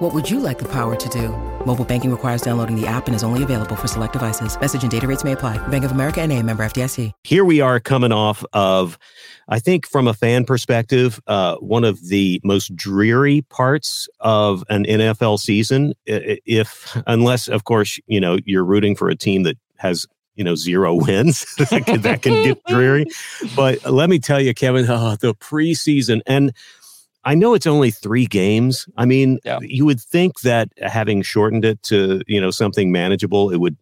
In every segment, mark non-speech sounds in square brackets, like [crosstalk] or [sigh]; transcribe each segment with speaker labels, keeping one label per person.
Speaker 1: What would you like the power to do? Mobile banking requires downloading the app and is only available for select devices. Message and data rates may apply. Bank of America and a member FDIC.
Speaker 2: Here we are coming off of, I think from a fan perspective, uh, one of the most dreary parts of an NFL season. If, unless, of course, you know, you're rooting for a team that has you know zero [laughs] wins that, can, that can get dreary [laughs] but let me tell you kevin oh, [laughs] the preseason and I know it's only three games. I mean, yeah. you would think that having shortened it to you know something manageable, it would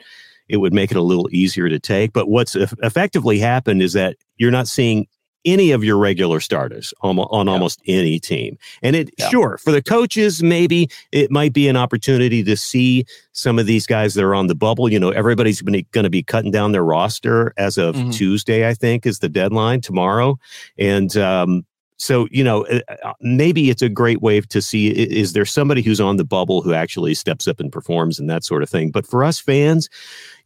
Speaker 2: it would make it a little easier to take. But what's effectively happened is that you're not seeing any of your regular starters on, on yeah. almost any team. And it yeah. sure for the coaches, maybe it might be an opportunity to see some of these guys that are on the bubble. You know, everybody's going to be cutting down their roster as of mm-hmm. Tuesday, I think, is the deadline tomorrow. And um, so you know uh, uh, maybe it's a great way to see is there somebody who's on the bubble who actually steps up and performs and that sort of thing but for us fans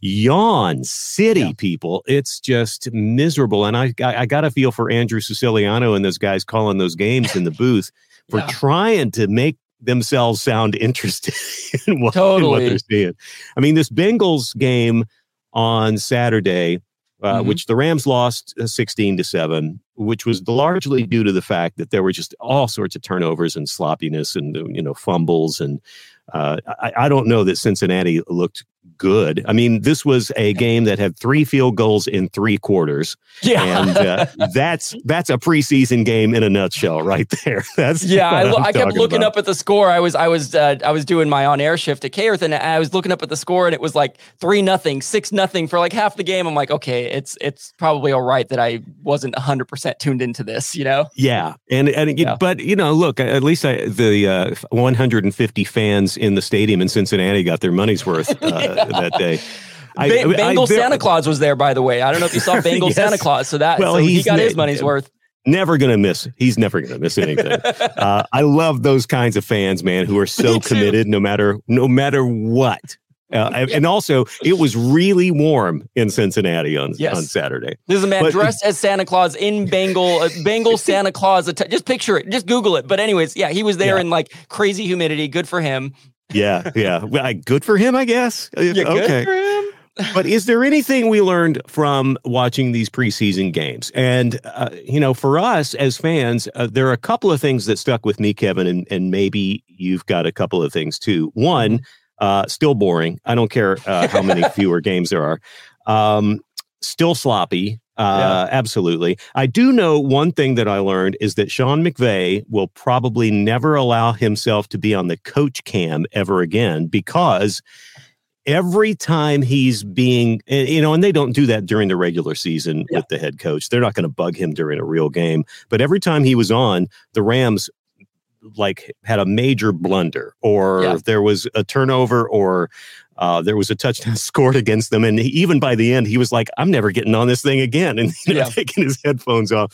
Speaker 2: yawn city yeah. people it's just miserable and i i, I got a feel for andrew siciliano and those guys calling those games in the booth [laughs] for yeah. trying to make themselves sound interested [laughs] in what, totally. in what they're seeing i mean this bengals game on saturday uh, mm-hmm. which the Rams lost uh, 16 to 7, which was largely due to the fact that there were just all sorts of turnovers and sloppiness and, you know, fumbles. And uh, I, I, don't know that Cincinnati looked good. I mean, this was a game that had three field goals in three quarters. Yeah, and uh, that's that's a preseason game in a nutshell, right there. [laughs] That's
Speaker 3: yeah. I, I, kept looking about. up at the score. I was I was uh, I was doing my on air shift at K Earth, and I was looking up at the score, and it was like three nothing, six nothing for like half the game. I'm like, okay, it's it's probably all right that I wasn't 100 percent tuned into this, you know?
Speaker 2: Yeah, and and yeah. but you know, look, at least I, the uh, 150 fans in the stadium in Cincinnati got their money's worth. Uh, [laughs] that day.
Speaker 3: I, ba- Bengal Santa Claus was there, by the way. I don't know if you saw [laughs] Bengal yes. Santa Claus. So that well, so he got his money's worth.
Speaker 2: Never gonna miss. He's never gonna miss anything. [laughs] uh, I love those kinds of fans, man, who are so committed, no matter no matter what. Uh, [laughs] and also, it was really warm in Cincinnati on, yes. on Saturday.
Speaker 3: This is a man but, dressed as Santa Claus in Bengal, uh, Bengal [laughs] Santa Claus. Just picture it. Just Google it. But anyways, yeah, he was there yeah. in like crazy humidity. Good for him
Speaker 2: yeah, yeah. [laughs] Well, good for him, I guess. Uh, yeah, okay. but is there anything we learned from watching these preseason games? And uh, you know, for us as fans, uh, there are a couple of things that stuck with me, Kevin, and, and maybe you've got a couple of things too. One, uh, still boring. I don't care uh, how many [laughs] fewer games there are. Um, still sloppy. Uh, yeah. Absolutely. I do know one thing that I learned is that Sean McVay will probably never allow himself to be on the coach cam ever again because every time he's being, you know, and they don't do that during the regular season yeah. with the head coach. They're not going to bug him during a real game. But every time he was on, the Rams like had a major blunder or yeah. there was a turnover or uh, there was a touchdown [laughs] scored against them, and he, even by the end, he was like, "I'm never getting on this thing again," [laughs] and you know, yeah. taking his headphones off.